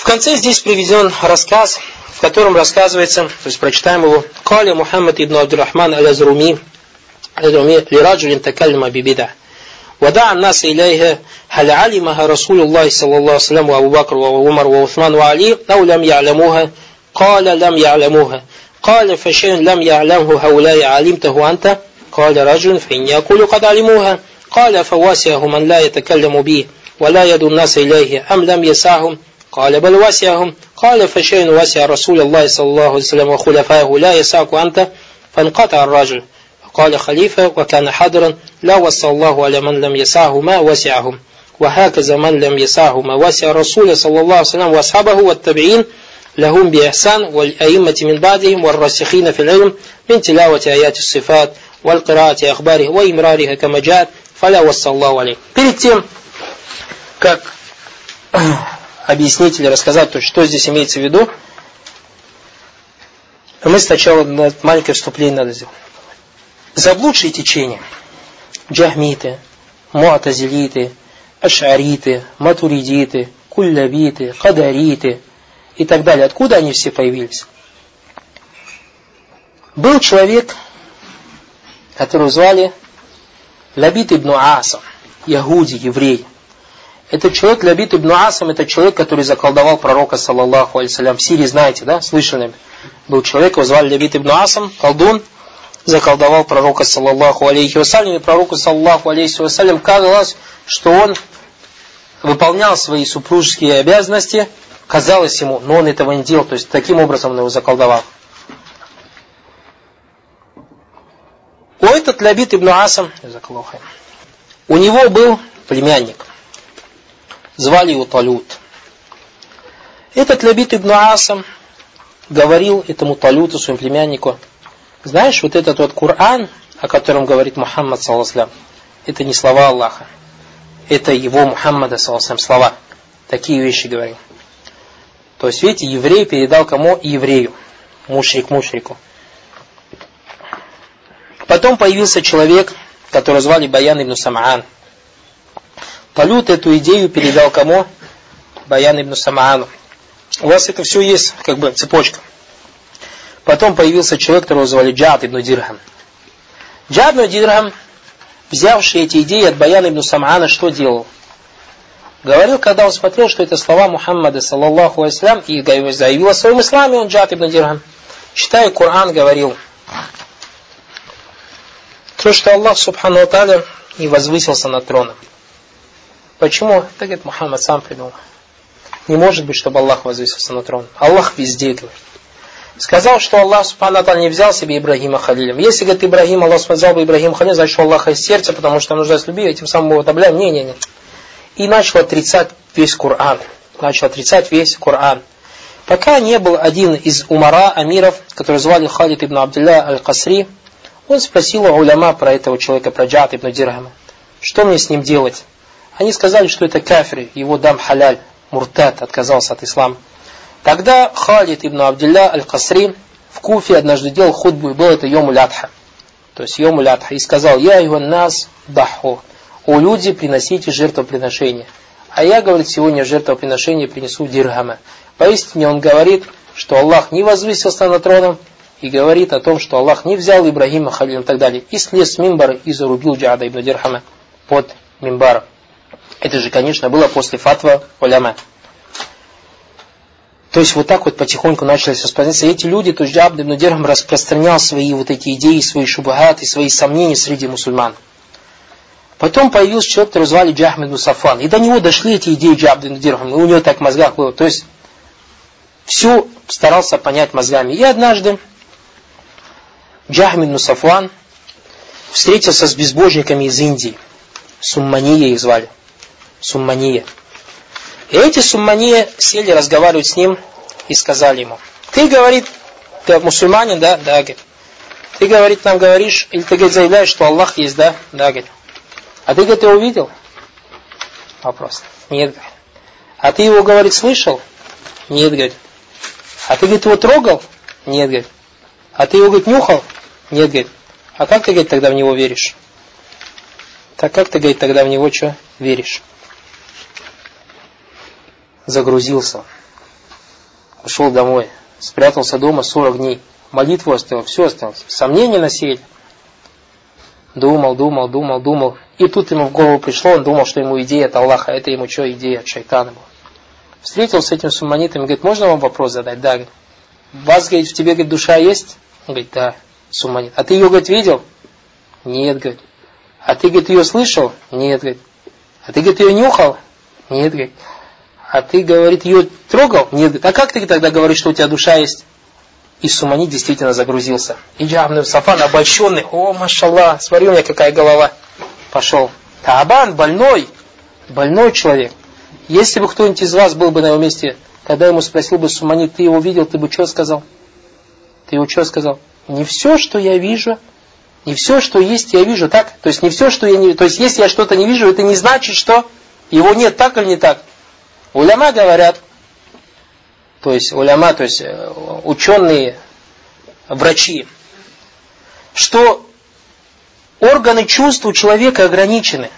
В конце здесь приведен рассказ, в котором рассказывается, то есть прочитаем его, «Каля Мухаммад ибн Абдурахман аль-Азруми, لرجل تكلم ببدع ودعا الناس إليها هل علمها رسول الله صلى الله عليه وسلم وأبو بكر وعمر وعثمان وعلي أو لم يعلموها قال لم يعلموها قال فشيء لم يعلمه هؤلاء علمته أنت قال رجل فإني أقول قد علموها قال فواسعه من لا يتكلم به ولا يدعو الناس إليه أم لم يسعهم قال بل وسعهم قال فشيء وسع رسول الله صلى الله عليه وسلم وخلفائه لا يسعك أنت فانقطع الرجل قال خليفة وكان حضرا لا وصى الله على من لم يسعه ما وسعهم وهكذا من لم يسعه ما وسع الرسول صلى الله عليه وسلم وأصحابه والتابعين لهم بإحسان والأئمة من بعدهم والراسخين في العلم من تلاوة آيات الصفات والقراءة أخباره وإمرارها كما جاءت فلا وصى الله عليه Перед тем, как объяснить или рассказать, то, что здесь имеется в виду, мы сначала маленькое вступление надо сделать. Заблудшие течения, джахмиты, муатазилиты, ашариты, матуридиты, куллабиты, кадариты и так далее. Откуда они все появились? Был человек, которого звали Лабид ибн Асам, يهودي, еврей. Этот человек, Лабид ибн Асам, это человек, который заколдовал пророка, صلى الله عليه وسلم. В сире, знаете, да, слышали? Был человек, его звали Лабид ибн Асам, колдун, заколдовал пророка, صلى الله عليه وسلم, и пророку, صلى الله عليه وسلم, казалось, что он выполнял свои супружеские обязанности, казалось ему, но он этого не делал, то есть таким образом он его заколдовал. У этот Лабит ибн Асам, у него был племянник, звали его Талют. Этот Лабит ибн Асам говорил этому Талюту, своему племяннику, знаешь, вот этот вот Коран, о котором говорит Мухаммад, салласлам, это не слова Аллаха, это его Мухаммада, салласлам, слова. Такие вещи говорил. То есть, видите, еврей передал кому? Еврею. Мушрик мушрику. Потом появился человек, которого звали Баян ибн Самаан. Талют эту идею передал кому? Баян ибн Самаану. У вас это все есть, как бы, цепочка. Потом появился человек, которого звали Джад ибн Дирхам. Джад ибн Дирхам, взявший эти идеи от Баяна ибн Самаана, что делал? Говорил, когда он смотрел, что это слова Мухаммада, صلى الله عليه وسلم, и заявил о своем исламе, он Джад ибн Дирхам. Читая Коран, говорил, то, что Аллах, سبحانه وتعالى, и возвысился над троном. Почему? Это, говорит, Мухаммад сам придумал. Не может быть, чтобы Аллах возвысился на трон. Аллах везде, говорит. Сказал, что Аллах Субхану не взял себе Ибрагима Халилем. Если, говорит, Ибрагим, Аллах взял бы Ибрагим Халилем, значит, что Аллах из сердца, потому что нуждается в любви, этим самым его отобляем. Не, не, не. И начал отрицать весь Коран. Начал отрицать весь Коран. Пока не был один из умара, амиров, который звали Халид ибн Абдилля аль-Касри, он спросил у уляма про этого человека, про Джат ибн Дирхама. Что мне с ним делать? Они сказали, что это кафир, его дам халяль, муртат, отказался от ислама. Тогда Халид ибн Абдилля аль-Касри в Куфе однажды делал худбу, и был это Йому Лятха. То есть Йому Лятха. И сказал, я его нас даху. О люди, приносите жертвоприношение. А я, говорит, сегодня жертвоприношение принесу дирхама. Поистине он говорит, что Аллах не возвысился над троном, и говорит о том, что Аллах не взял Ибрагима Халилем и так далее. И слез с мимбара и зарубил Джада ибн Дирхама под минбаром. Это же, конечно, было после фатва уляма. То есть вот так вот потихоньку начались распространяться. Эти люди, то есть Джад ибн Дирхам распространял свои вот эти идеи, свои шубахаты, свои сомнения среди мусульман. Потом появился человек, который звали Джахм ибн Сафван. И до него дошли эти идеи Джад ибн Дирхам. И у него так в мозгах было. То есть все старался понять мозгами. И однажды Джахмид ибн Сафан встретился с безбожниками из Индии. Суммания их звали. Суммания. И эти суммания сели разговаривать с ним и сказали ему, ты, говорит, ты мусульманин, да? Да, говорит. Ты, говорит, нам говоришь, или ты, говорит, заявляешь, что Аллах есть, да? Да, говорит. А ты, говорит, его видел? Вопрос. Нет, говорит. А ты его, говорит, слышал? Нет, говорит. А ты, говорит, его трогал? Нет, говорит. А ты его, говорит, нюхал? Нет, говорит. А как ты, говорит, тогда в него веришь? Так как ты, говорит, тогда в него что веришь? Загрузился. ушел домой, спрятался дома 40 дней, молитву оставил, все осталось, сомнения насеяли. Думал, думал, думал, думал. И тут ему в голову пришло, он думал, что ему идея от Аллаха, а это ему что, идея от шайтана была. Встретился с этим сумманитом и говорит, можно вам вопрос задать? Да. Вас, говорит, в тебе, говорит, душа есть? Он говорит, да, сумманит. А ты ее, говорит, видел? Нет, говорит. А ты, говорит, ее слышал? Нет, говорит. А ты, говорит, ее нюхал? Нет, говорит. А ты, говорит, ее трогал? Нет. А как ты тогда говоришь, что у тебя душа есть? И Суманит действительно загрузился. И Джабн Сафан обольщенный. О, машаллах, смотри у меня какая голова. Пошел. Таабан больной. Больной человек. Если бы кто-нибудь из вас был бы на его месте, когда ему спросил бы Суманит, ты его видел, ты бы что сказал? Ты его что сказал? Не все, что я вижу, не все, что есть, я вижу, так? То есть не все, что я не То есть если я что-то не вижу, это не значит, что его нет, так или не так? Уляма говорят, то есть уляма, то есть э, ученые, врачи, что органы чувств у человека ограничены.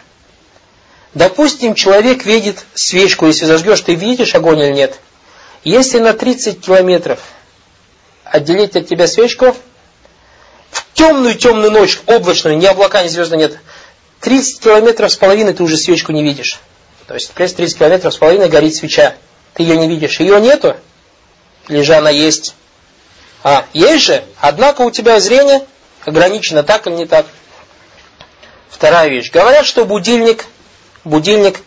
Допустим, человек видит свечку, если зажгешь, ты видишь огонь или нет? Если на 30 километров отделить от тебя свечку, в темную-темную ночь, облачную, ни облака, ни звезды нет, 30 километров с половиной ты уже свечку не видишь. То есть, 30 километров с половиной горит свеча. Ты ее не видишь. Ее нету, или же она есть? А, есть же, однако у тебя зрение ограничено так или не так. Вторая вещь. Говорят, что будильник, будильник,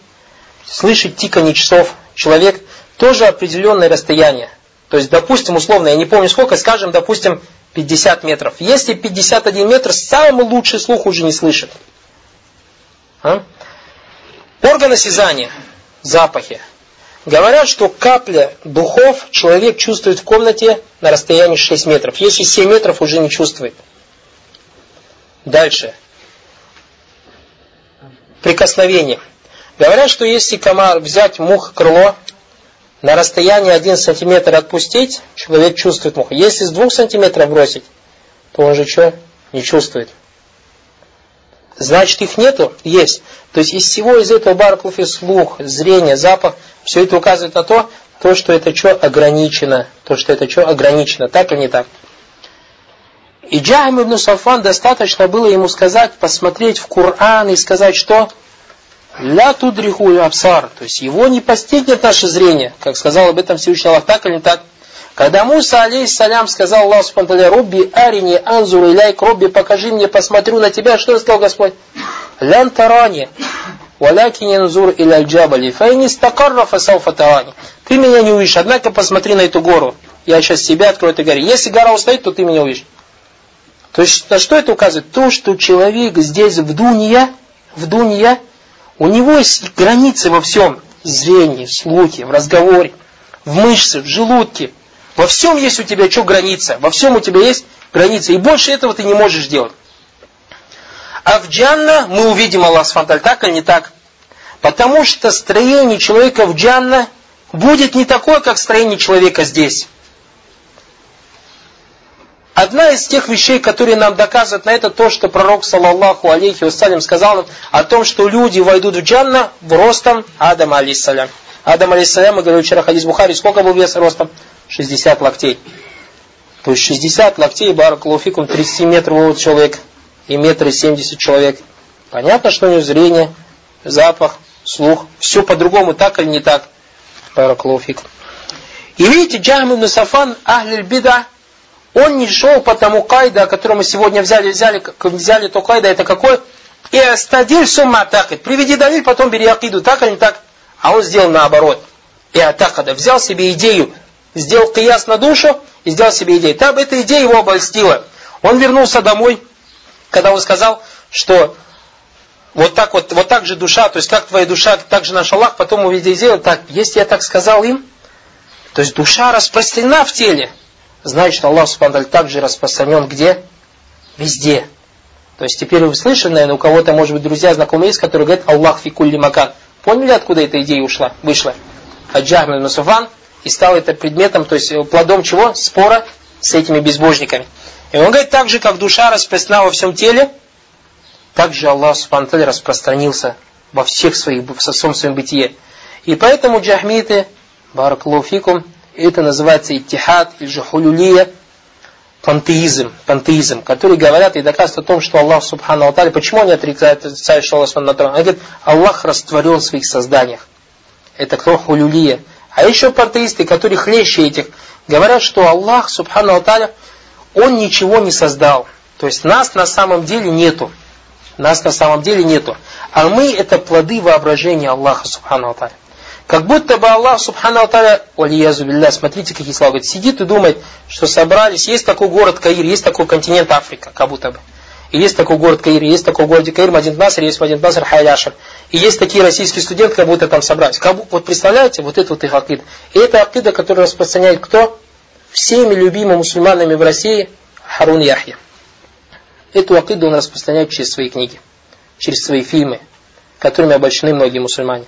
слышит тиканье часов, человек тоже определенное расстояние. То есть, допустим, условно, я не помню сколько, скажем, допустим, 50 метров. Если 51 метр, самый лучший слух уже не слышит. А? Органы осязания, запахи. Говорят, что капля духов человек чувствует в комнате на расстоянии 6 метров. Если 7 метров, уже не чувствует. Дальше. Прикосновение. Говорят, что если комар взять мух крыло, на расстоянии 1 сантиметр отпустить, человек чувствует муху. Если с 2 сантиметров бросить, то он же что? Не чувствует. Значит, их нету? Есть. То есть из всего из этого баракуфи слух, зрение, запах, все это указывает на то, то, что это что ограничено. То, что это что ограничено. Так или не так? И Джахим ибн Сафан достаточно было ему сказать, посмотреть в Коран и сказать, что ля тудриху абсар, то есть его не постигнет наше зрение, как сказал об этом Всевышний Аллах, так или не так. Когда Муса, алейхиссалям, сказал Аллаху Субтитры, Робби арини анзур иляйк, Робби, покажи мне, посмотрю на тебя, что сказал Господь? Лян тарани, валякин янзур иля джабали, файни стакарра фасауфа тарани. Ты меня не увидишь, однако посмотри на эту гору. Я сейчас себя открою этой горе. Если гора устоит, то ты меня увидишь. То есть, на что это указывает? То, что человек здесь в дунья, в дунья, у него есть границы во всем. В зрении, в слухе, в разговоре, в мышце, в желудке, во всем есть у тебя что граница? Во всем у тебя есть граница. И больше этого ты не можешь делать. А в джанна мы увидим Аллах Сфанталь, так или не так? Потому что строение человека в джанна будет не такое, как строение человека здесь. Одна из тех вещей, которые нам доказывают на это, то, что пророк, саллаллаху алейхи вассалям, сказал о том, что люди войдут в джанна в ростом Адама, алейхиссалям. Адам, алейхиссалям, мы говорили вчера хадис Бухари, сколько был вес ростом? 60 локтей. То есть 60 локтей, баракулуфикум, 37 метров человек и метр 70 человек. Понятно, что у него зрение, запах, слух, все по-другому, так или не так. Баракулуфикум. И видите, Джахм ибн Сафан, Ахлиль Бида, он не шел по тому кайда, который мы сегодня взяли, взяли, взяли то кайда, это какой? И астадиль сумма атакет. Приведи далиль, потом бери акиду, так или не так? А он сделал наоборот. И атакада, взял себе идею, сделал кияс на душу и сделал себе идею. Там эта идея его обольстила. Он вернулся домой, когда он сказал, что вот так вот, вот так же душа, то есть как твоя душа, так же наш Аллах, потом увидел сделал, так, если я так сказал им, то есть душа распространена в теле, значит Аллах Субхану также распространен где? Везде. То есть теперь вы слышали, наверное, у кого-то, может быть, друзья, знакомые есть, которые говорят Аллах фикулли макан. Поняли, откуда эта идея ушла, вышла? Аджахм ибн Суфан и стал это предметом, то есть плодом чего? Спора с этими безбожниками. И он говорит, так же, как душа распространена во всем теле, так же Аллах Субхану распространился во всех своих, во всем своем бытие. И поэтому джахмиты, баракалуфикум, Это называется иттихад или же хулюлия, пантеизм, пантеизм, которые говорят и доказывают о том, что Аллах Субхану Атали, почему они отрицают, отрицают что Аллах на трон? Они говорят, Аллах растворен в своих созданиях. Это кто хулюлия. А еще пантеисты, которые хлеще этих, говорят, что Аллах Субхану Атали, Он ничего не создал. То есть нас на самом деле нету. Нас на самом деле нету. А мы это плоды воображения Аллаха Субхану Аталя. Как будто бы Аллах Субхану Аталя, валиязу билля, смотрите, какие слова, говорит, сидит и думает, что собрались, есть такой город Каир, есть такой континент Африка, как будто бы. И есть такой город Каир, есть такой город Каир, Мадин Наср, есть Мадин Наср, Хайляшер. И есть такие российские студенты, как будто там собрались. Как, вот представляете, вот это вот их акида. И это акида, которую распространяет кто? Всеми любимыми мусульманами в России Харун Яхья. Эту акиду он распространяет через свои книги, через свои фильмы, которыми обольщены многие мусульмане.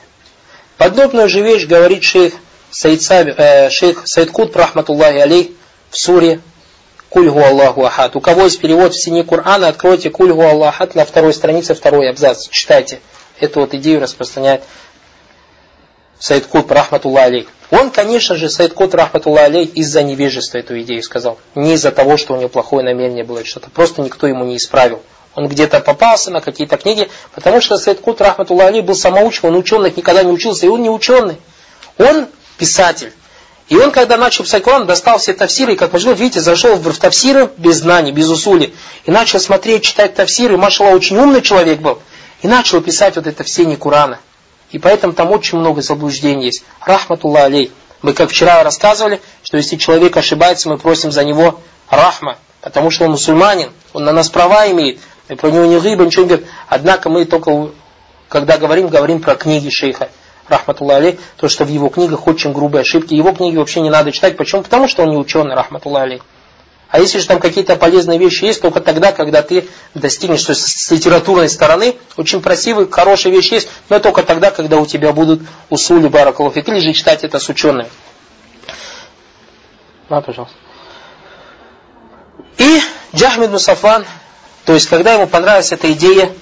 Подобную же вещь говорит шейх Саид, Саби, э, шейх Саид Кут, рахматуллахи алей, в суре Кульгу Аллаху Ахад. У кого есть перевод в сине Корана, откройте Кульгу Аллаху Ахад на второй странице, второй абзац. Читайте. Эту вот идею распространяет Саид Кут, рахматуллах алей. Он, конечно же, Сайд Кот Рахматулла Алей из-за невежества эту идею сказал. Не из-за того, что у него плохое намерение было что-то. Просто никто ему не исправил. Он где-то попался на какие-то книги, потому что Сайд Кут Рахматулла Алей был самоучим, он ученых никогда не учился, и он не ученый. Он писатель. И он, когда начал писать Коран, достал все тафсиры, и, как вы видите, зашел в тафсиры без знаний, без усули, и начал смотреть, читать тафсиры, Машала очень умный человек был, и начал писать вот это все не Курана. И поэтому там очень много заблуждений есть. Рахматуллах алей. Мы как вчера рассказывали, что если человек ошибается, мы просим за него рахма. Потому что он мусульманин, он на нас права имеет. Мы про него не гиба, ничего не говорим. Однако мы только, когда говорим, говорим про книги шейха. Рахматуллах алей, то, что в его книгах очень грубые ошибки. Его книги вообще не надо читать. Почему? Потому что он не ученый, рахматуллах алей. А если же там какие-то полезные вещи есть, только тогда, когда ты достигнешь, то есть с литературной стороны, очень красивые, хорошие вещи есть, но только тогда, когда у тебя будут усули баракалуфик, или же читать это с учеными. На, пожалуйста. И Джахмид Мусафан, то есть когда ему понравилась эта идея,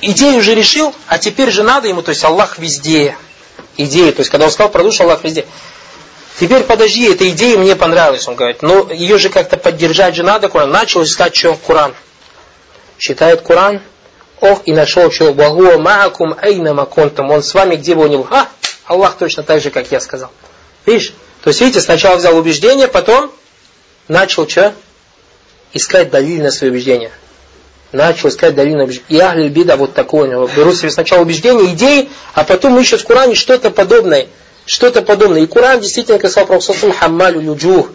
идею уже решил, а теперь же надо ему, то есть Аллах везде. Идея, то есть когда он сказал про душу, Аллах везде. Теперь подожди, эта идея мне понравилась, он говорит. Но «Ну, ее же как-то поддержать же надо, Коран. Начал искать, что Коран. Читает Коран, ох, и нашел, что «Вагуа маакум айна маконтум». Он с вами, где бы он ни был. А, Аллах точно так же, как я сказал. Видишь? То есть, видите, сначала взял убеждение, потом начал что? Искать далиль на свои убеждения. Начал искать далиль на убеждения. И ахлиль бида вот такое у него. Берут себе сначала убеждения, идеи, а потом ищут в Коране что-то подобное – что-то подобное. И Коран действительно, как сказал Пророк хаммалю люджух.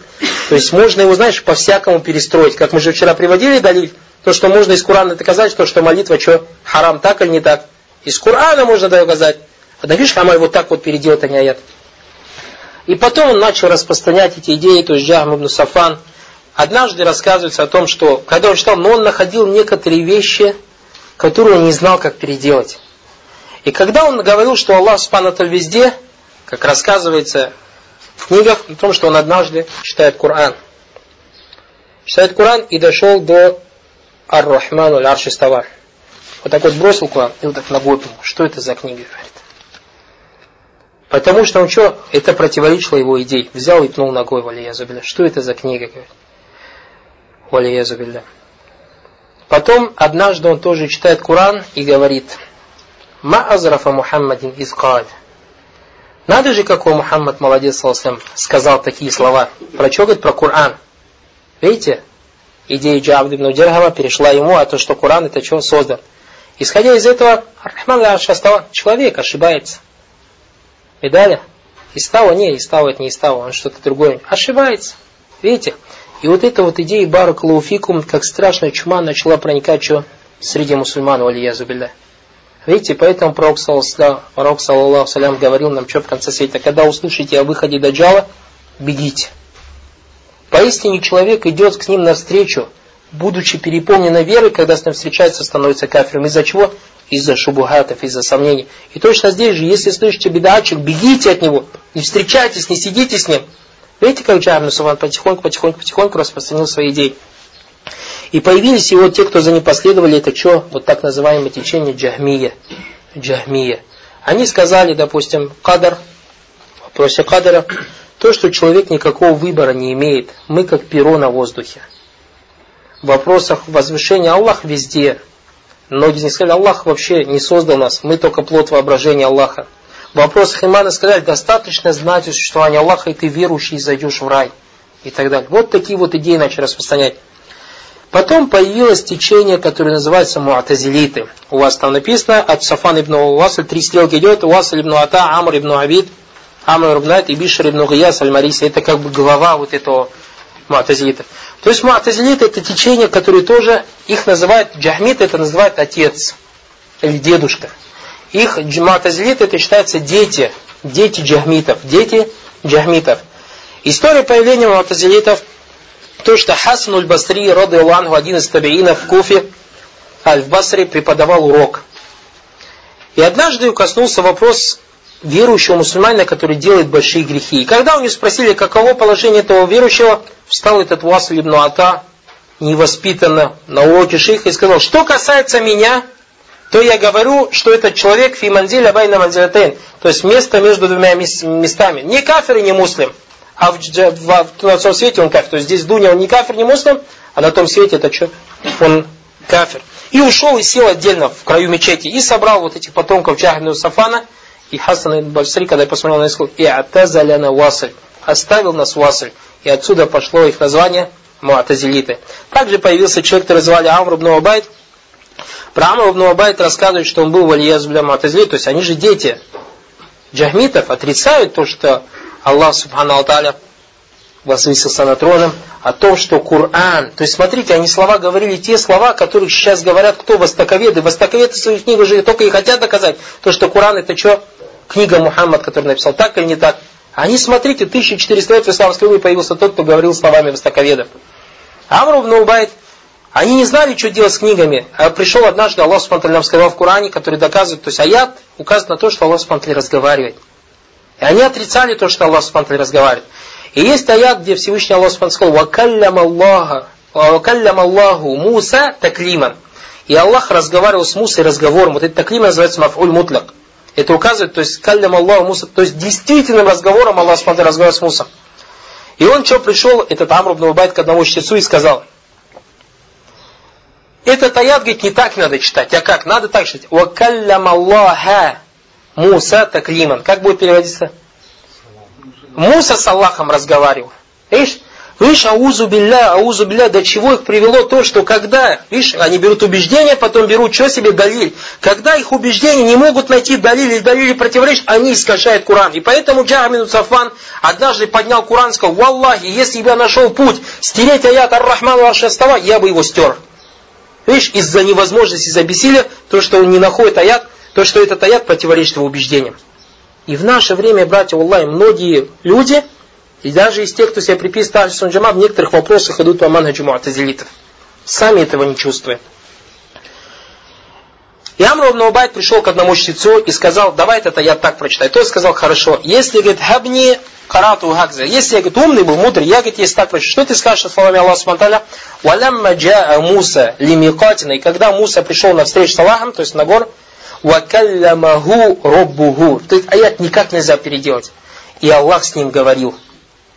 То есть можно его, знаешь, по-всякому перестроить. Как мы же вчера приводили далиль, то, что можно из Корана доказать, то, что молитва, что, харам так или не так. Из Корана можно доказать. А да видишь, хамаль вот так вот переделать, а не аят. И потом он начал распространять эти идеи, то есть Джахм Сафан. Однажды рассказывается о том, что, когда он читал, но он находил некоторые вещи, которые он не знал, как переделать. И когда он говорил, что Аллах Субхану везде, как рассказывается в книгах, о том, что он однажды читает Коран. Читает Коран и дошел до Ар-Рахману Аль-Арши Вот так вот бросил Коран и вот так ногой пнул. Что это за книга, говорит. Потому что он что, это противоречило его идее. Взял и пнул ногой, валиязубилля. Что это за книга, говорит. Потом однажды он тоже читает Коран и говорит, Ма азрафа Мухаммадин изкаль. Надо же, какой Мухаммад молодец, саллаху сказал такие слова. Про что говорит? Про Коран. Видите? Идея Джабд ибн Дирхама перешла ему, а то, что Коран это что он создан. Исходя из этого, Рахман человек ошибается. Видали? Истава не, Истава это не Истава, он что-то другое. Ошибается. Видите? И вот эта вот идея Баракалуфикум, как страшная чума, начала проникать что? Среди мусульман, валиязу билля. Видите, поэтому пророк, пророк саллаллаху салям, говорил нам, что в конце света, когда услышите о выходе Даджала, бегите. Поистине человек идет к ним навстречу, будучи переполненной верой, когда с ним встречается, становится кафиром. Из-за чего? Из-за шубухатов, из-за сомнений. И точно здесь же, если слышите бедачек, бегите от него, не встречайтесь, не сидите с ним. Видите, как Джамну Суван потихоньку, потихоньку, потихоньку распространил свои идеи. И появились его те, кто за ним последовали, это что? Вот так называемое течение Джахмия. Джахмия. Они сказали, допустим, кадр, в вопросе кадра, То, что человек никакого выбора не имеет. Мы как перо на воздухе. В вопросах возвышения Аллах везде. Многие них сказали, Аллах вообще не создал нас, мы только плод воображения Аллаха. В вопросах имана сказали, достаточно знать о существовании Аллаха, и ты верующий, зайдешь в рай. И так далее. Вот такие вот идеи начали распространять. Потом появилось течение, которое называется муатазилиты. У вас там написано, от Сафан ибн Уасль, три стрелки идет, Уасль ибн Ата, Амр ибн Абид, Амр ибн Айт и Бишр ибн Гияс аль-Мариса. Это как бы глава вот этого муатазилитов. То есть муатазилиты это течение, которое тоже, их называют, джахмит это называют отец или дедушка. Их муатазилиты это считается дети, дети джахмитов, дети джахмитов. История появления муатазилитов – то, что Хасан аль-Басри, роды Аллаху, один из табиинов в Куфе, аль-Басри преподавал урок. И однажды коснулся вопрос верующего мусульманина, который делает большие грехи. И когда у него спросили, каково положение этого верующего, встал этот Василь ибн невоспитанно, на уроке шейха и сказал, что касается меня, то я говорю, что этот человек фиманзиля байна манзилатейн, то есть место между двумя местами. Не кафир и не муслим а в, в, в, на том свете он кафир. То есть здесь в Дуне он не кафир, не муслим, а на том свете это что? Он кафир. И ушел и сел отдельно в краю мечети. И собрал вот этих потомков Джахбина Сафана. И Хасан ибн Басри, когда я посмотрел на исход, и атазаляна васль. Оставил нас васль. И отсюда пошло их название Муатазилиты. Также появился человек, который звали Амр Абайд. Про Амр ибн рассказывает, что он был валиязу для Муатазилит. То есть они же дети джахмитов отрицают то, что Аллах Субхану Алталя возвысился на троном, о том, что Коран, то есть смотрите, они слова говорили те слова, которых сейчас говорят кто? Востоковеды. Востоковеды в своих книгах уже только и хотят доказать, то, что Коран это что? Книга Мухаммад, который написал, так или не так. Они, смотрите, 1400 лет в исламской уме появился тот, кто говорил словами востоковедов. Амру ibn Убайд, они не знали, что делать с книгами. А пришел однажды Аллах Субхану нам сказал в Коране, который доказывает, то есть аят указывает на то, что Аллах Субхану разговаривает. И они отрицали то, что Аллах Субхану разговаривает. И есть аят, где Всевышний Аллах Субхану сказал, «Вакаллям Аллаха, вакаллям Аллаху Муса таклиман». И Аллах разговаривал с Мусой разговором. Вот этот таклим называется мафуль мутлак. Это указывает, то есть каллям Аллаху Муса, то есть действительным разговором Аллах Субхану разговаривал с Мусой. И он что пришел, этот Амр ибн Убайт к одному чтецу и сказал, этот аят, говорит, не так надо читать, а как? Надо так читать. «Вакаллям Аллаха Муса таклиман. Как будет переводиться? Муса с Аллахом разговаривал. Видишь? Видишь, аузу билля, аузу билля, до чего их привело то, что когда, видишь, они берут убеждения, потом берут что себе далиль. Когда их убеждения не могут найти далиль или далиль противоречит, они искажают Куран. И поэтому Джахмин Сафан однажды поднял Куран и сказал, Валлахи, если бы я нашел путь стереть аят Ар-Рахман Ар-Шастава, я бы его стер. Видишь, из-за невозможности, из-за бессилия, то, что он не находит аят, то, что этот аят противоречит его убеждениям. И в наше время, братья Аллах, многие люди, и даже из тех, кто себя приписывает Джама, в некоторых вопросах идут по манхаджу муатазилитов. Сами этого не чувствуют. И Амр ибн пришел к одному чтецу и сказал, давай это я так прочитаю. Тот сказал, хорошо, если, говорит, хабни Карату Хакза. Если я говорит, умный был, мудрый, я говорит, если так прочитаю, что ты скажешь со словами Аллаха Субтитры? Валямма джаа Муса лимикатина. И когда Муса пришел на встречу с Аллахом, то есть на гор, вакаллямаху роббуху. То есть аят никак нельзя переделать. И Аллах с ним говорил.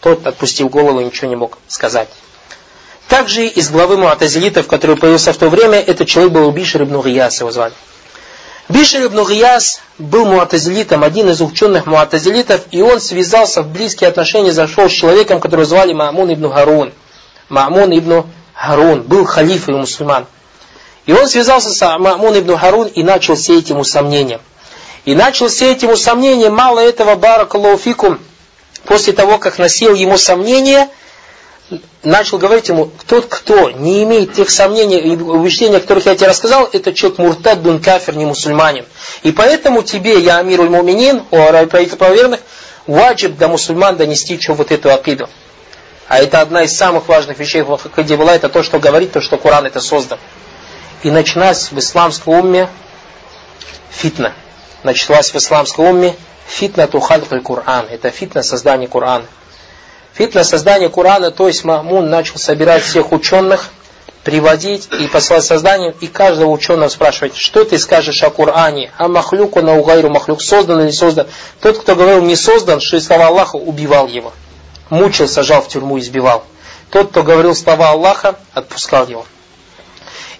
Тот, отпустил голову, ничего не мог сказать. Также из главы Муатазилитов, который появился в то время, этот человек был Убишир ибн Гияс, его звали. Бишер ибн Гияс был муатазилитом, один из ученых муатазилитов, и он связался в близкие отношения, зашел с человеком, которого звали Маамун ибн Харун. Маамун ибн Харун был халифой у мусульман. И он связался с Мамун ибн Харун и начал сеять ему сомнения. И начал сеять ему сомнения, мало этого, баракаллаху после того, как насел ему сомнения, начал говорить ему, тот, кто не имеет тех сомнений и убеждений, о которых я тебе рассказал, это человек муртад дун кафир, не мусульманин. И поэтому тебе, я амируль муминин, о правитель правоверных, ваджиб до мусульман донести что вот эту акиду. А это одна из самых важных вещей в Акиде была, это то, что говорит, то, что Коран это создан. И началась в исламской умме фитна. Началась в исламской умме фитна тухалькаль Кур'ан. Это фитна создания Кур'ана. Фитна создания Кур'ана, то есть Мамун начал собирать всех ученых, приводить и послать созданием, и каждого ученого спрашивать, что ты скажешь о Коране, а махлюку на угайру махлюк, создан или создан. Тот, кто говорил не создан, что слова Аллаха, убивал его. мучил, сажал в тюрьму, избивал. Тот, кто говорил слова Аллаха, отпускал его.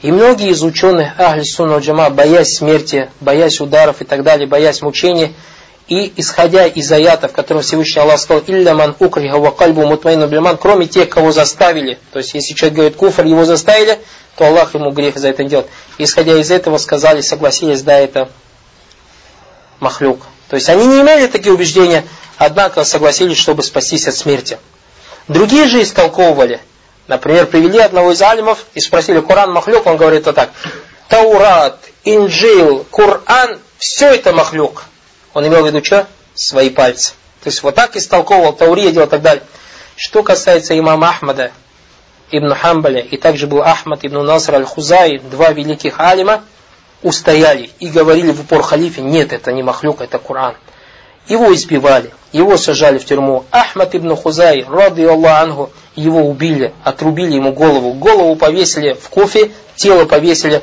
И многие из ученых Ахли Сунна Джама, боясь смерти, боясь ударов и так далее, боясь мучений, и исходя из аятов, в котором Всевышний Аллах сказал, «Илля ман укриха ва кальбу мутмайну блиман», кроме тех, кого заставили, то есть если человек говорит куфр, его заставили, то Аллах ему грех за это делает. Исходя из этого сказали, согласились, да, это махлюк. То есть они не имели такие убеждения, однако согласились, чтобы спастись от смерти. Другие же истолковывали. Например, привели одного из алимов и спросили, Коран махлюк, он говорит вот так. Таурат, Инджил, Коран, все это махлюк. Он имел в виду что? Свои пальцы. То есть вот так истолковывал, Таурия делал и так далее. Что касается имама Ахмада, Ибн Хамбаля, и также был Ахмад ибн Наср аль-Хузай, два великих алима, устояли и говорили в упор халифе, нет, это не Махлюк, это Коран. Его избивали, его сажали в тюрьму. Ахмад ибн Хузай, рады Аллах ангу, его убили, отрубили ему голову. Голову повесили в кофе, тело повесили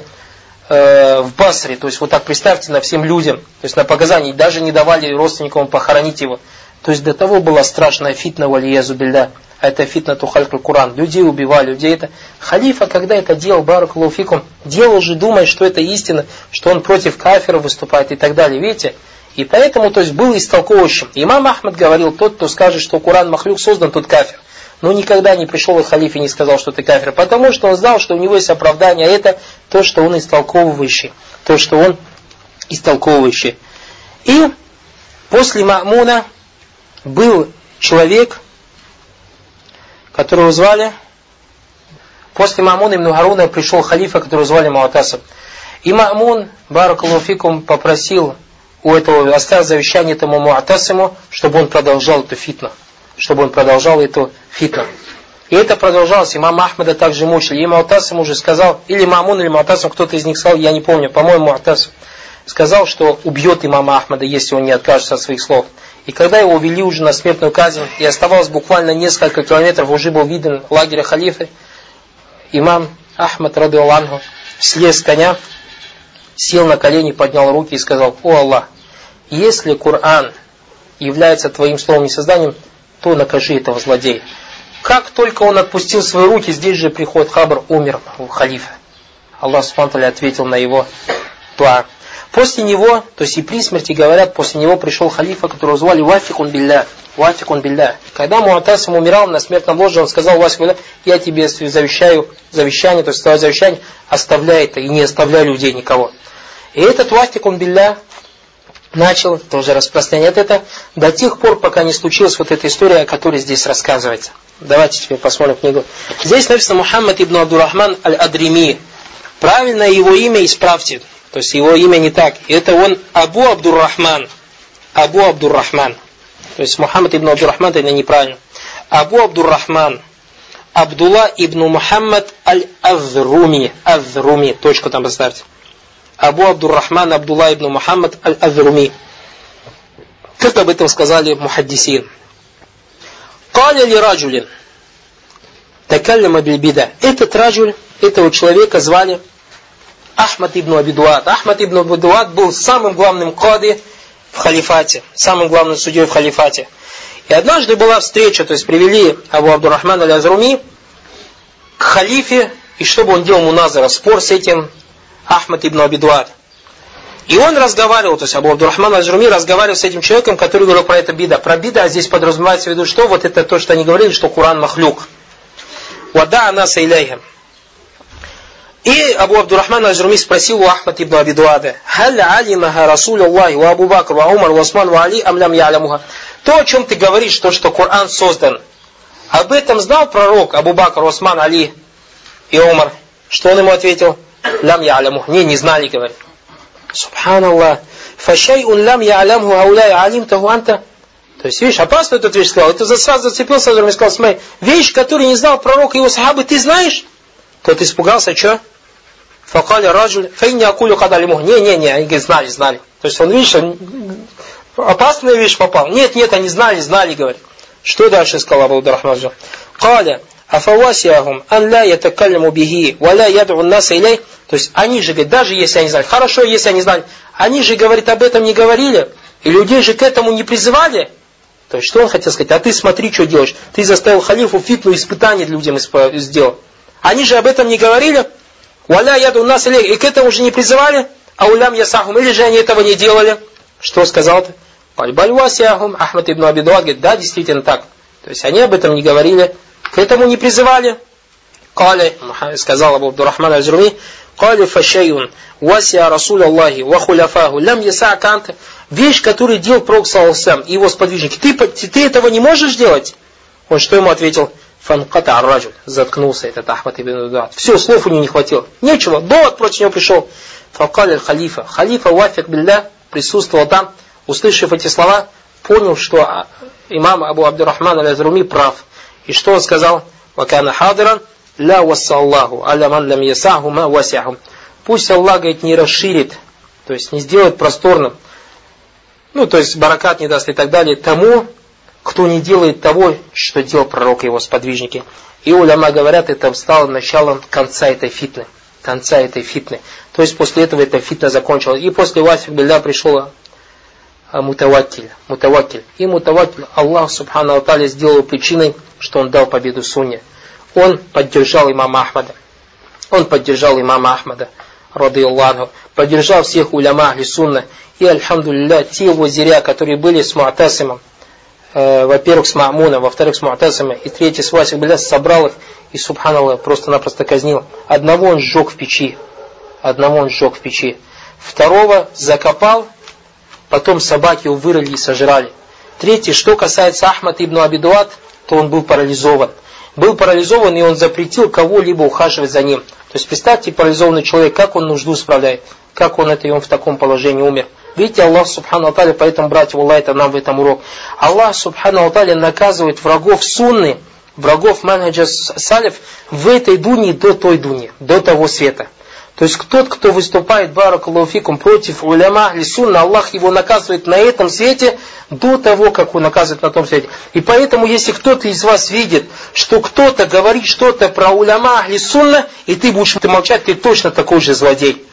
э, в Басре. То есть вот так представьте на всем людям, то есть на показании, даже не давали родственникам похоронить его. То есть до того была страшная фитна валиязу билля. А это фитна тухалькаль Куран. Людей убивали, людей это. Халифа, когда это делал, баракалуфикум, делал же, думая, что это истина, что он против кафира выступает и так далее. Видите? И поэтому, то есть, был истолковывающим. Имам Ахмад говорил, тот, кто скажет, что Куран Махлюк создан, тот кафир. Но никогда не пришел к халифе и не сказал, что ты кафир. Потому что он знал, что у него есть оправдание. А это то, что он истолковывающий. То, что он истолковывающий. И после Ма'муна был человек, которого звали... После Ма'муна ибн Харуна пришел халифа, которого звали Муатасаб. И Ма'мун, Баракалуфикум, попросил у этого, оставил завещание этому Муатасиму, чтобы он продолжал эту фитну. Чтобы он продолжал эту фитну. И это продолжалось. Имам Ахмада также мучили. И Муатасим уже сказал, или Мамун, или Муатасим, кто-то из них сказал, я не помню, по-моему, Муатасим, сказал, что убьет имама Ахмада, если он не откажется от своих слов. И когда его увели уже на смертную казнь, и оставалось буквально несколько километров, уже был виден лагерь халифы, имам Ахмад, рады Аллаху, слез с коня, сел на колени, поднял руки и сказал, «О Аллах, если Коран является твоим словом и созданием, то накажи этого злодея». Как только он отпустил свои руки, здесь же приходит Хабр, умер халифа. Аллах Субтитры ответил на его туа. После него, то есть и при смерти говорят, после него пришел халифа, которого звали Вафикун Билля. Вафикун Билля. Когда Муатасим умирал на смертном ложе, он сказал Вафикун Билля, я тебе завещаю завещание, то есть твое завещание, оставляй это и не оставляй людей никого. И этот Вафикун Билля начал тоже распространять это до тех пор, пока не случилась вот эта история, о которой здесь рассказывается. Давайте теперь посмотрим книгу. Здесь написано Мухаммад ибн Абдурахман аль-Адрими. Правильное его имя исправьте. То есть его имя не так. Это он Абу Абдуррахман. Абу Абдуррахман. То есть Мухаммад ибн Абдуррахман это неправильно. Абу Абдуррахман. Абдулла ибн Мухаммад аль-Азруми. Азруми. Точку там поставьте. Абу Абдуррахман Абдулла ибн Мухаммад аль-Азруми. Как об этом сказали мухаддисин. Каля ли раджулин. Такаллама бильбида. Этот раджуль, этого человека звали Ахмад ибн Абидуат. Ахмад ибн Абидуат был самым главным кади в халифате, самым главным судьей в халифате. И однажды была встреча, то есть привели Абу Абдуррахман аль-Азруми к халифе, и чтобы он делал муназара, спор с этим Ахмад ибн Абидуат. И он разговаривал, то есть Абу Абдуррахман аль-Азруми разговаривал с этим человеком, который говорил про это бида. Про бида а здесь подразумевается в виду, что вот это то, что они говорили, что Куран махлюк. Вада анаса илейхам. И Абу Абдуррахман Азруми спросил у Ахмад ибн Абидуада, «Халь алимаха Расул Аллахи, ва Абу Бакр, ва Умар, ва Осман, ва Али, амлям ялямуха». То, о чем ты говоришь, то, что Коран создан, об этом знал пророк Абу Бакр, Осман, Али и Умар? Что он ему ответил? Лям яляму. Не, не знали, говорит. Субханаллах. Фашайун лям яляму ауляй алим таху анта. То есть, видишь, опасно этот вещь сказал. Это сразу зацепился, и сказал, смотри, вещь, которую не знал пророк и его сахабы, ты знаешь? Тот испугался, что? Факаля раджуль, фейни акулю кадалиму. Не, не, не, они знали, знали. То есть он, видишь, он, опасная вещь попал. Нет, нет, они знали, знали, говорит. Что дальше сказал Абу Абдурахман? Каля, афавасиахум ан ла ятакаляму бихи, ва ла яд'у наса илей. То есть они же, говорят, даже если они знали, хорошо, если они знали, они же, говорит, об этом не говорили, и людей же к этому не призывали. То есть, что он хотел сказать? А ты смотри, что делаешь. Ты заставил халифу фитну испытание людям сделал. Они же об этом не говорили. Валя яду нас и к этому же не призывали. А улям ясахум. Или же они этого не делали. Что сказал ты? Бальбальвасяхум. Ахмад ибн Абидуад говорит, да, действительно так. То есть, они об этом не говорили. К этому не призывали. Кали, сказал Абу Абдурахман Азруми, Кали фашайун, вася Расул Аллахи, ва хуляфаху, лям яса канта. Вещь, которую делал Пророк Саласам и его сподвижники. Ты, ты этого не можешь делать? Он что ему ответил? Фанката арраджу. Заткнулся этот Ахмад ибн Дуат. Все, слов у него не хватило. Нечего. Довод против него пришел. Факаль халифа. Халифа Вафик Билля присутствовал там, услышав эти слова, понял, что имам Абу Абдурахман аль-Азруми прав. И что он сказал? Вакана хадиран, ля вассаллаху, аля ман лям ясаху ма васяхум. Пусть Аллах, говорит, не расширит, то есть не сделает просторным, ну, то есть баракат не даст и так далее, тому, кто не делает того, что делал пророк и его сподвижники. И уляма говорят, это стало началом конца этой фитны. Конца этой фитны. То есть после этого эта фитна закончилась. И после Васик Билля пришел а, мутавакиль. мутавакиль. И мутавакиль Аллах Субхану Аталя сделал причиной, что он дал победу Сунне. Он поддержал имама Ахмада. Он поддержал имама Ахмада, роды Аллаху. Поддержал всех уляма Ахли Сунна. И, альхамдулилля, те его зиря, которые были с Муатасимом, э, во-первых, с Маамуном, во-вторых, с Муатасимом, и третий с Васик Беляс, собрал их и, субханаллах, просто-напросто казнил. Одного он сжег в печи. Одного он сжег в печи. Второго закопал, потом собаки его вырыли и сожрали. Третий, что касается Ахмад ибн Абидуат, то он был парализован. Был парализован, и он запретил кого-либо ухаживать за ним. То есть представьте, парализованный человек, как он нужду справляет, как он это и он в таком положении умер. Видите, Аллах Субхану Аталя, поэтому, братья, Аллах, это нам в этом урок. Аллах Субхану Аталя наказывает врагов сунны, врагов манхаджа салиф в этой дуне до той дуни, до того света. То есть тот, кто выступает, баракалуфикум, против уляма или сунна, Аллах его наказывает на этом свете до того, как он наказывает на том свете. И поэтому, если кто-то из вас видит, что кто-то говорит что-то про уляма или сунна, и ты будешь молчать, ты точно такой же злодей.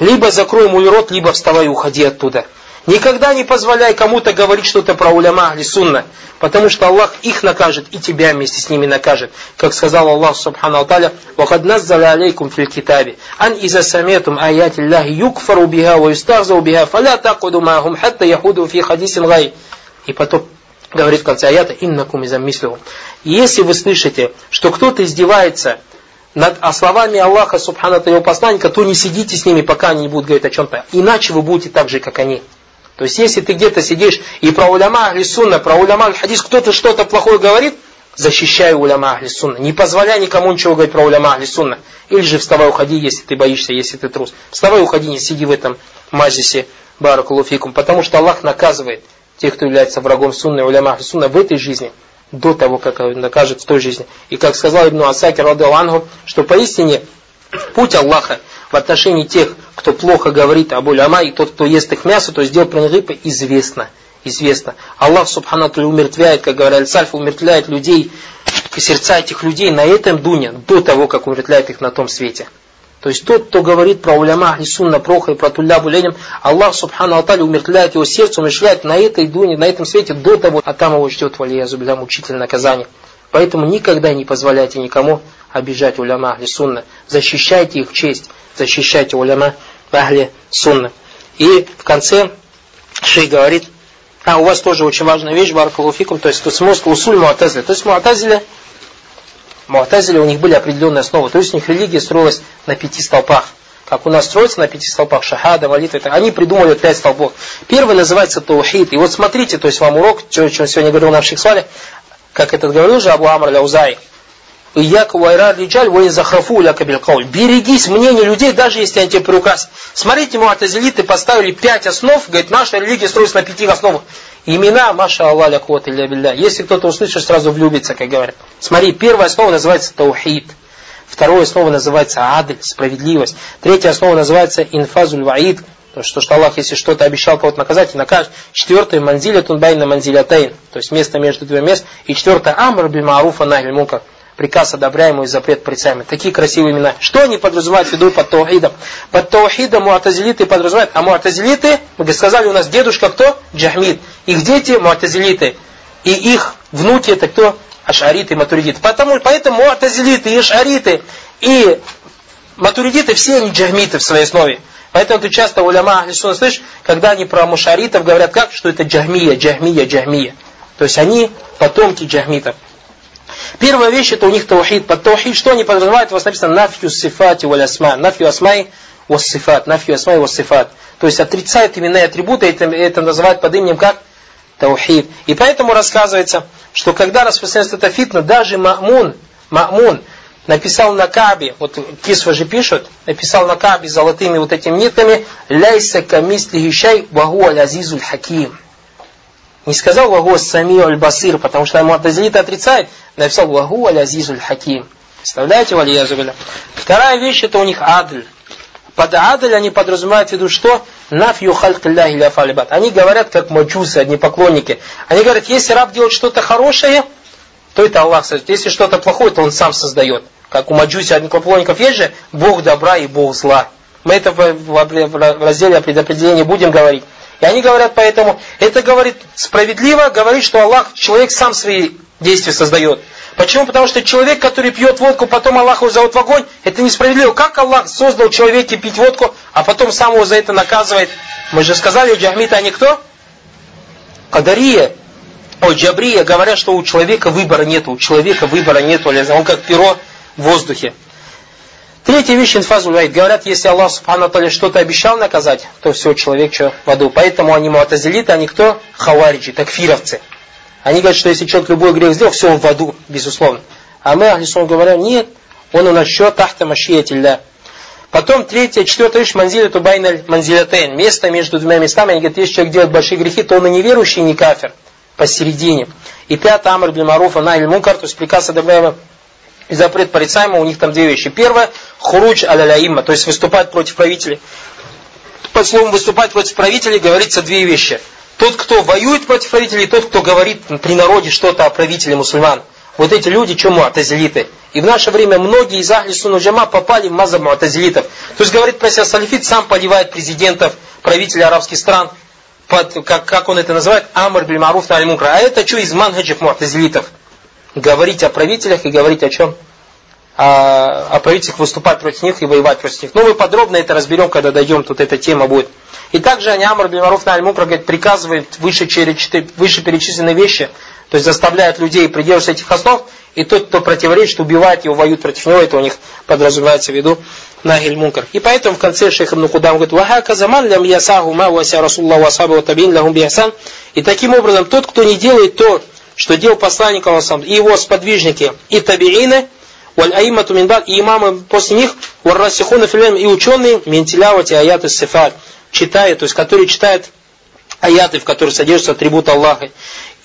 Либо закрой мой рот, либо вставай и уходи оттуда. Никогда не позволяй кому-то говорить что-то про уляма или сунна, потому что Аллах их накажет и тебя вместе с ними накажет. Как сказал Аллах Субхану Аталя, «Вахад наззаля алейкум фил китаби, ан иза саметум аяти Аллахи юкфару биха ва юстахзау биха, фаля такуду махум хатта яхуду фи хадисин гай». И потом говорит в конце аята, «Иннакум изам мислю». Если вы слышите, что кто-то издевается над а словами Аллаха, Субхану Аталя, его посланника, то не сидите с ними, пока они не будут говорить о чем-то. Иначе вы будете так же, как они. То есть, если ты где-то сидишь и про уляма ахли сунна, про уляма хадис кто-то что-то плохое говорит, защищай уляма ахли сунна. Не позволяй никому ничего говорить про уляма ахли сунна. Или же вставай, уходи, если ты боишься, если ты трус. Вставай, уходи, не сиди в этом мазисе баракулуфикум. Потому что Аллах наказывает тех, кто является врагом сунны, уляма ахли сунна в этой жизни, до того, как он накажет в той жизни. И как сказал Ибн Асакир, Ангу, что поистине путь Аллаха в отношении тех, кто плохо говорит об уляма, и тот, кто ест их мясо, то есть делает про известно. Известно. Аллах, субхану умертвяет, как говорят сальф, умертвляет людей, сердца этих людей на этом дуне, до того, как умертвляет их на том свете. То есть тот, кто говорит про уляма, и сунна, проха и про тулля буленем, Аллах, субхану алтали, умертвляет его сердце, умерщвляет на этой дуне, на этом свете до того, а там его ждет валия зубля мучительное наказание. Поэтому никогда не позволяйте никому обижать уляма ахли сунна. Защищайте их честь, защищайте уляма ахли сунна. И в конце шей говорит, а у вас тоже очень важная вещь, баракалуфикум, то есть тут смысл усуль муатазля. То есть муатазля, муатазля у них были определенные основы, то есть у них религия строилась на пяти столпах. Как у нас строится на пяти столпах, шахада, молитва, это, они придумали пять столбов. Первый называется таухид. И вот смотрите, то есть вам урок, что, что сегодня говорил на Шихсвале, как этот говорил же Абу Амр Ляузай, Ияк вайра лиджаль вай захрафу ляка. Берегись мнения людей, даже если они тебе приказ. Смотрите, муатазилиты поставили пять основ, говорит, наша религия строится на пяти основах. Имена, маша Аллах ля квот билля. Если кто-то услышит, сразу влюбится, как говорят. Смотри, первая основа называется таухид. Второе основа называется адль, справедливость. Третья основа называется инфазуль ваид, то, что, что Аллах, если что-то обещал кого-то наказать, и накажет. Четвертое, манзиля тунбайна манзилятейн, то есть место между двумя мест. И четвертое, амр биль маруфа нахиль мункар, приказ одобряемый и запрет порицаемый. Такие красивые имена. Что они подразумевают в виду под таухидом? Под таухидом муатазилиты подразумевают, а муатазилиты, мы сказали, у нас дедушка кто? Джахмид. Их дети муатазилиты. И их внуки это кто? Ашариты и матуридиты. Потому, поэтому муатазилиты и ашариты и матуридиты все они джахмиты в своей основе. Поэтому ты часто уляма Ахлисуна слышишь, когда они про мушаритов говорят как, что это джахмия, джахмия, джахмия. То есть они потомки джахмитов. Первая вещь это у них таухид. Под таухид что они подразумевают? У вас написано нафью сифати валь асма. Нафью асмай вас сифат. Нафью асмай вас сифат. То есть отрицают именные атрибуты, это, это называют под именем как? Таухид. И поэтому рассказывается, что когда распространяется эта фитна, даже Ма'мун, Ма'мун написал на Кабе, вот Кисва же пишут, написал на Кабе золотыми вот этими нитками, «Ляйса камисли гишай вагу аль-азизуль хаким». Не сказал «Вагу сами аль-басир», потому что Муатазилита отрицает, написал «Вагу аль-азизуль хаким». Представляете, валиязубиля? Вторая вещь, это у них адль. Под адль они подразумевают в виду что? Нафью халькилляхи ля фалибат. Они говорят, как маджусы, одни поклонники. Они говорят, если раб делает что-то хорошее, то это Аллах создает. Если что-то плохое, то он сам создает. Как у маджуси одних поклонников есть же Бог добра и Бог зла. Мы это в разделе предопределения будем говорить. И они говорят поэтому, это говорит справедливо, говорит, что Аллах, человек сам свои действия создает. Почему? Потому что человек, который пьет водку, потом Аллах его зовут в огонь, это несправедливо. Как Аллах создал человека пить водку, а потом сам его за это наказывает? Мы же сказали, у Джахмита они кто? Кадария. О, Джабрия говорят, что у человека выбора нет, у человека выбора нет, он как перо в воздухе. Третья вещь, инфазу Говорят, если Аллах Субхану что-то обещал наказать, то все, человек что в аду. Поэтому они муатазилиты, они кто? Хавариджи, такфировцы. Они говорят, что если человек любой грех сделал, все, он в аду, безусловно. А мы, Ахлисон, говорим, нет, он у нас еще тахта машиятилля. Потом третья, четвертая вещь, манзиля тубайналь манзилятейн. Место между двумя местами. Они говорят, если человек делает большие грехи, то он и неверующий, и не кафир. Посередине. И пятое, амр маруфа, найль мункар, то есть приказ одобряемый и запрет порицаемого, у них там две вещи. Первое, хуруч аляляима, то есть выступать против правителей. Под словом выступать против правителей говорится две вещи – тот, кто воюет против правителей, тот, кто говорит при народе что-то о правителе мусульман. Вот эти люди, чему атазилиты. И в наше время многие из Ахли Сунну Джама попали в мазаб муатазилитов. То есть говорит про себя салифит, сам поливает президентов, правителей арабских стран, под, как, как он это называет, Амр биль Маруф на. А это что из манхаджев муатазилитов? Говорить о правителях и говорить о чем? О, о правителях, выступать против них и воевать против них. Ну, мы подробно это разберем, когда дойдем, тут эта тема будет. И также они Амр бин Маруф на Аль-Мукра говорит, приказывает выше, выше перечисленные вещи, то есть заставляет людей придерживаться этих основ, и тот, кто противоречит, убивает его, воюет против него, это у них подразумевается в виду Нахиль Мункар. И поэтому в конце шейх Ибн Кудам говорит, «Ваха заман лям ясаху ма вася Расуллах васаба ва табин лахум бихсан». И таким образом, тот, кто не делает то, что делал посланник Аллахам, и его сподвижники, и табиины, валь аимату минбад, и имамы после них, валь расихуна и ученые, ментилявати аяты сифат читает, то есть который читает аяты, в которых содержатся атрибуты Аллаха,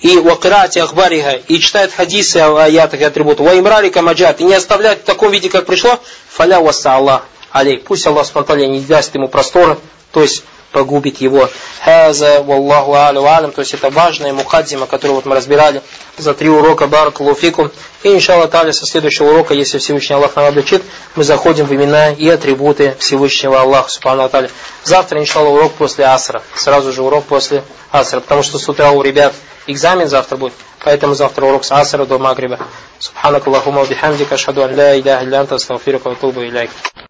и вакирати ахбариха, и читает хадисы о аятах и атрибутах, ва имрари камаджат, и не оставляет в таком виде, как пришло, фаля васа Аллах алей. Пусть Аллах спонтанно не даст ему простора, то есть погубит его. Хаза, валлаху алю алям, то есть это важная мухадзима, которую вот мы разбирали за три урока баракалуфикум. И иншаллах таля со следующего урока, если Всевышний Аллах нам облегчит, мы заходим в имена и атрибуты Всевышнего Аллаха, субхану таля. Завтра, иншаллах, урок после асра. Сразу же урок после асра, потому что с утра у ребят экзамен завтра будет. Поэтому завтра урок с асра до магриба. Субханак Аллахума бихамдика, ашхаду ан ля иляха илля анта, астагфирука ва.